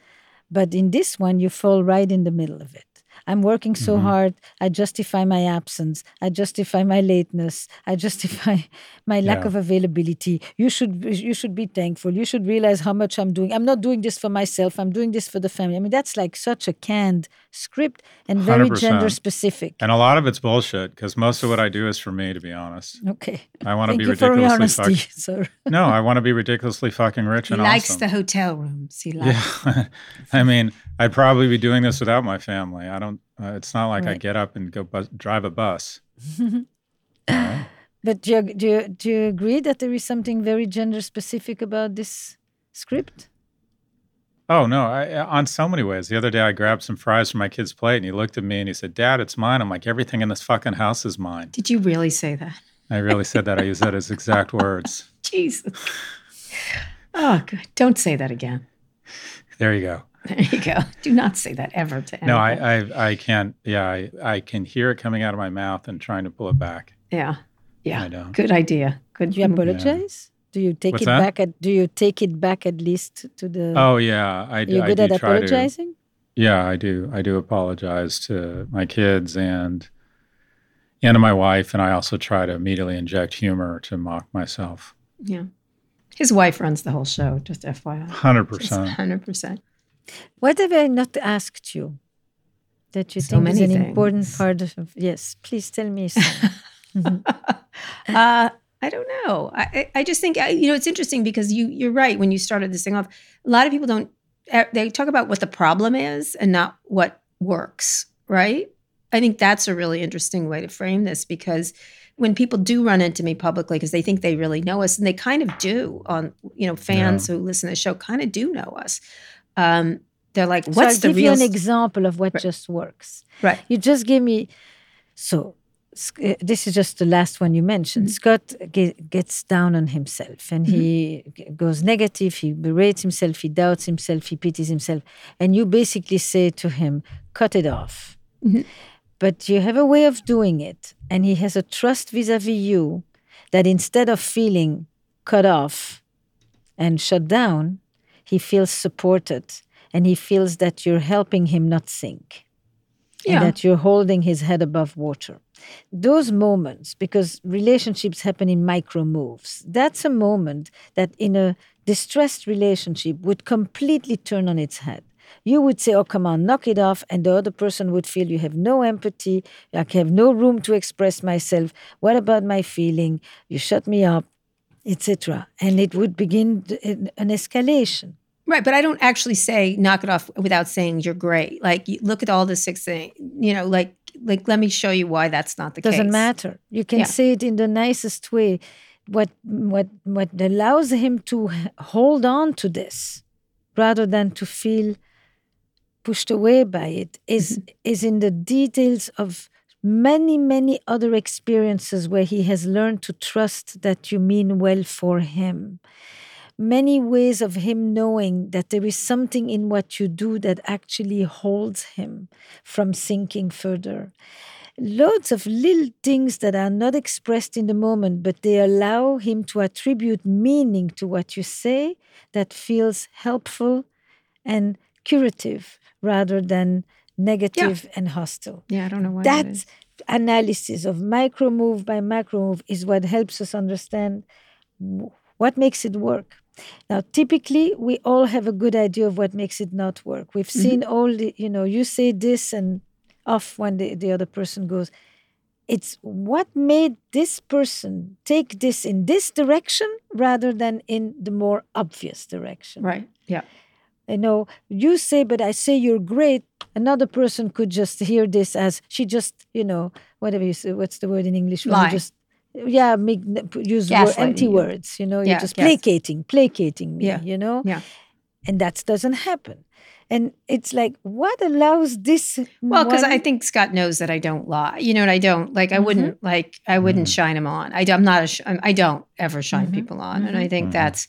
but in this one, you fall right in the middle of it. I'm working so Mm-hmm. hard. I justify my absence. I justify my lateness. I justify my lack Yeah. of availability. You should you should be thankful. You should realize how much I'm doing. I'm not doing this for myself. I'm doing this for the family. I mean, that's like such a canned script and very 100%. gender specific. And a lot of it's bullshit because most of what I do is for me, to be honest. Okay. I want to be you for ridiculously honesty, fucking. sir. No, I want to be ridiculously fucking rich He and likes awesome. the hotel rooms. He likes. Yeah, I mean, I'd probably be doing this without my family. I don't. Uh, it's not like I get up and go bus- drive a bus. But do you, do, you, do you agree that there is something very gender specific about this script? Oh no! I, on so many ways. The other day, I grabbed some fries from my kid's plate, and he looked at me and he said, "Dad, it's mine." I'm like, "Everything in this fucking house is mine." Did you really say that? I really said that. I used that as exact words. Jesus. Oh, good. Don't say that again. There you go. There you go. Do not say that ever to anyone. No, I, I, I can't. Yeah, I, I can hear it coming out of my mouth and trying to pull it back. Yeah. Yeah. I don't. Good idea. Could you apologize? Do you take What's it that? back? At, do you take it back at least to the? Oh yeah, I, Are do- you I good do at try to. apologizing? Yeah, I do. I do apologize to my kids and and to my wife, and I also try to immediately inject humor to mock myself. Yeah. His wife runs the whole show, just FYI. Hundred Just percent. 100%. What have I not asked you that you So think is an many important part of? Yes, please tell me. some. uh, I don't know. I, I I just think, you know, it's interesting because you, you're right. When you started this thing off, a lot of people don't, eh, they talk about what the problem is and not what works, right? I think that's a really interesting way to frame this because when people do run into me publicly because they think they really know us and they kind of do on you know fans who listen to the show kind of do know us um they're like so what's I'll the give real you an example of what Right. just works. right You just give me. So uh, this is just the last one you mentioned. Scott ge- gets down on himself and he g- goes negative. He berates himself. He doubts himself. He pities himself. And you basically say to him, "Cut it off." Mhm. But you have a way of doing it, and he has a trust vis-a-vis you that instead of feeling cut off and shut down, he feels supported and he feels that you're helping him not sink Yeah. and that you're holding his head above water. Those moments, because relationships happen in micro moves, that's a moment that in a distressed relationship would completely turn on its head. You would say, Oh, come on, knock it off. And the other person would feel you have no empathy. I have no room to express myself. What about my feeling? You shut me up, etc. And it would begin an an escalation. Right, but I don't actually say knock it off without saying you're great. Like look at all the six things, you know, like like let me show you why that's not the case. doesn't matter. You can Yeah. say it in the nicest way. What what what allows him to hold on to this, rather than to feel pushed away by it, is mm-hmm. is in the details of many many other experiences where he has learned to trust that you mean well for him. Many ways of him knowing that there is something in what you do that actually holds him from sinking further loads of little things that are not expressed in the moment, but they allow him to attribute meaning to what you say that feels helpful and curative rather than negative and hostile. Yeah, I don't know why that That is. analysis of micro move by micro move is what helps us understand what makes it work. Now, typically, we all have a good idea of what makes it not work. We've mm-hmm. seen all the, you know, you say this and off when the, the other person goes. It's what made this person take this in this direction rather than in the more obvious direction. Right. Yeah. You know, you say, but I say you're great. Another person could just hear this as she just, you know, whatever you say. What's the word in English? Lie. Just, yeah, make, use word, empty you. words. You know, you're just gas- placating, placating me. Yeah. You know, Yeah. and that doesn't happen. And it's like, what allows this? Well, because I think Scott knows that I don't lie. You know, and I don't like. I Mm-hmm. wouldn't like. I wouldn't shine him on. I, am not. A sh- I don't ever shine Mhm. people on, and I think that's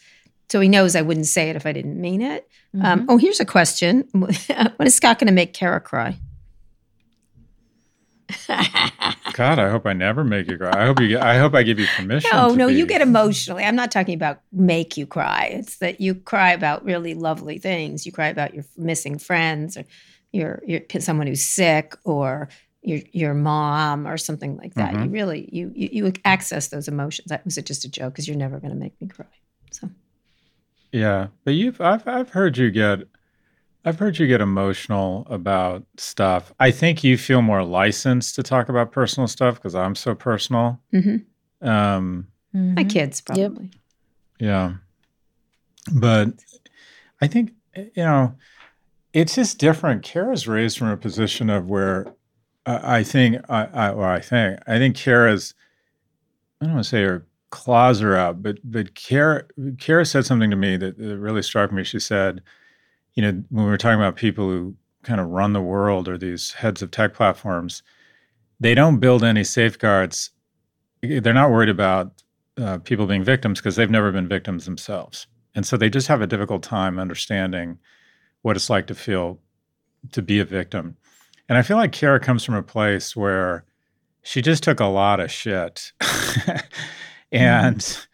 so he knows I wouldn't say it if I didn't mean it. Mm-hmm. Um, oh, here's a question: When is Scott going to make Kara cry? God, I hope I never make you cry. I hope you. Get, I hope I give you permission. No, no, you get emotionally. I'm not talking about make you cry. It's that you cry about really lovely things. You cry about your missing friends, or your your someone who's sick, or your your mom, or something like that. You Mhm. really you you, you access those emotions. That was it just a joke because you're never going to make me cry. So Yeah, but you've I've I've heard you get I've heard you get emotional about stuff. I think you feel more licensed to talk about personal stuff because I'm so personal. Mhm. Um, my Mhm. kids Yep. probably. yeah, but I think you know it's just different. Kara's raised from a position of where I, I think I, I or I think I think Kara's I don't want to say her claws are out, but but Kara Kara said something to me that, that really struck me. She said, you know, when we were talking about people who kind of run the world or these heads of tech platforms, they don't build any safeguards. They're not worried about uh, people being victims because they've never been victims themselves, and so they just have a difficult time understanding what it's like to feel to be a victim. And I feel like Kara comes from a place where she just took a lot of shit. and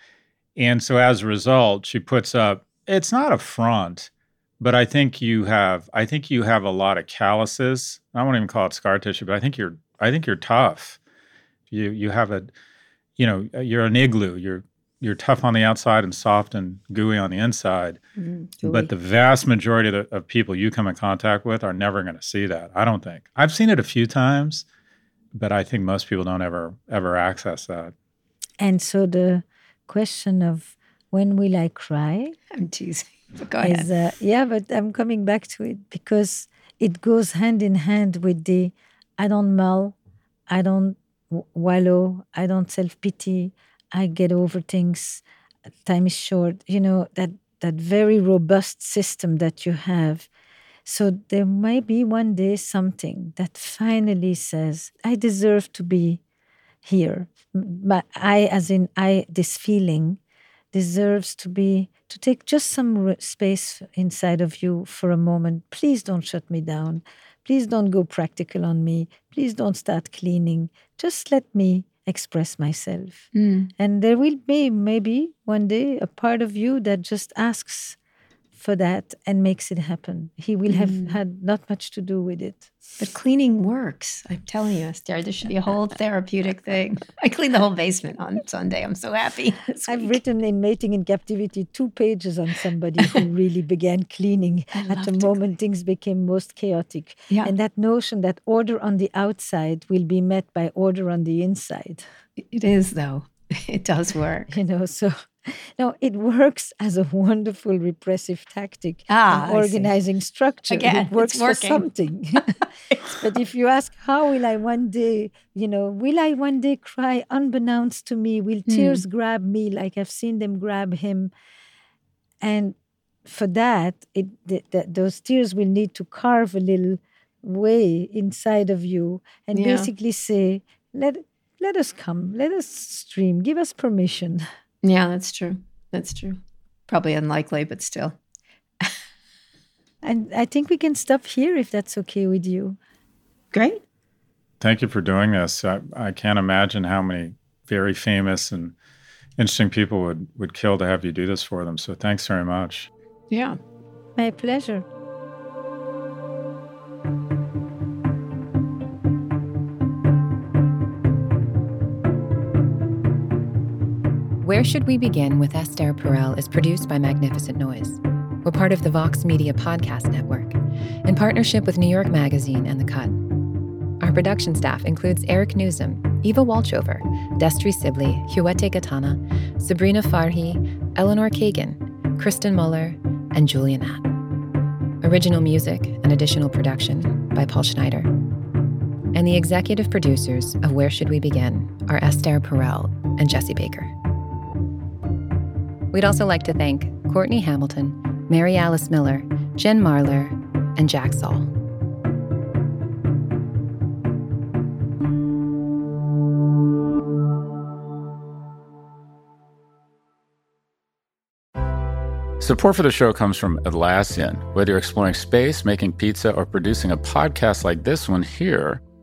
and so as a result, she puts up it's not a front, but I think you have I think you have a lot of calluses. I won't even call it scar tissue, but I think you're I think you're tough. You you have a you know, uh, you're an igloo. You're you're tough on the outside and soft and gooey on the inside. Mm-hmm. But the vast majority of, the, of people you come in contact with are never going to see that. I don't think. I've seen it a few times, but I think most people don't ever ever access that. And so the question of when will I cry I'm teasing. Go ahead. is uh, yeah, but I'm coming back to it because it goes hand in hand with the I don't mull, I don't wallow, I don't self pity, I get over things. Time is short. You know that that very robust system that you have. So there might be one day something that finally says, I deserve to be here. But I, as in I, this feeling deserves to be to take just some space inside of you for a moment. Please don't shut me down. Please don't go practical on me. Please don't start cleaning. Just let me express myself. Mm. And there will be maybe one day a part of you that just asks for that and makes it happen. He will have mm. had not much to do with it. But cleaning works. I'm telling you, Esther. There should be a whole therapeutic thing. I cleaned the whole basement on Sunday. I'm so happy. I've week. written in Mating in Captivity two pages on somebody who really began cleaning at the moment things became most chaotic. Yeah. And that notion that order on the outside will be met by order on the inside. It is though. It does work. You know, so no, it works as a wonderful repressive tactic. Ah, organizing structure. Again, it works for something. but if you ask, how will I one day, you know, will I one day cry unbeknownst to me? Will Hmm. tears grab me like I've seen them grab him? And for that, it th- th- those tears will need to carve a little way inside of you and Yeah. basically say, let let us come, let us stream, give us permission. Yeah, that's true. That's true. Probably unlikely, but still. And I think we can stop here if that's okay with you. Great. Thank you for doing this. I, I can't imagine how many very famous and interesting people would would kill to have you do this for them. So thanks very much. Yeah. My pleasure. Where Should We Begin with Esther Perel is produced by Magnificent Noise. We're part of the Vox Media Podcast Network in partnership with New York Magazine and The Cut. Our production staff includes Eric Nuzum, Eva Walchover, Destry Sibley, Hiwote Getaneh, Sabrina Farhi, Eleanor Kagan, Kristen Muller, and Julia Matt. Original music and additional production by Paul Schneider. And the executive producers of Where Should We Begin are Esther Perel and Jesse Baker. We'd also like to thank Courtney Hamilton, Mary Alice Miller, Jen Marler, and Jack Saul. Support for the show comes from Atlassian. Whether you're exploring space, making pizza, or producing a podcast like this one here,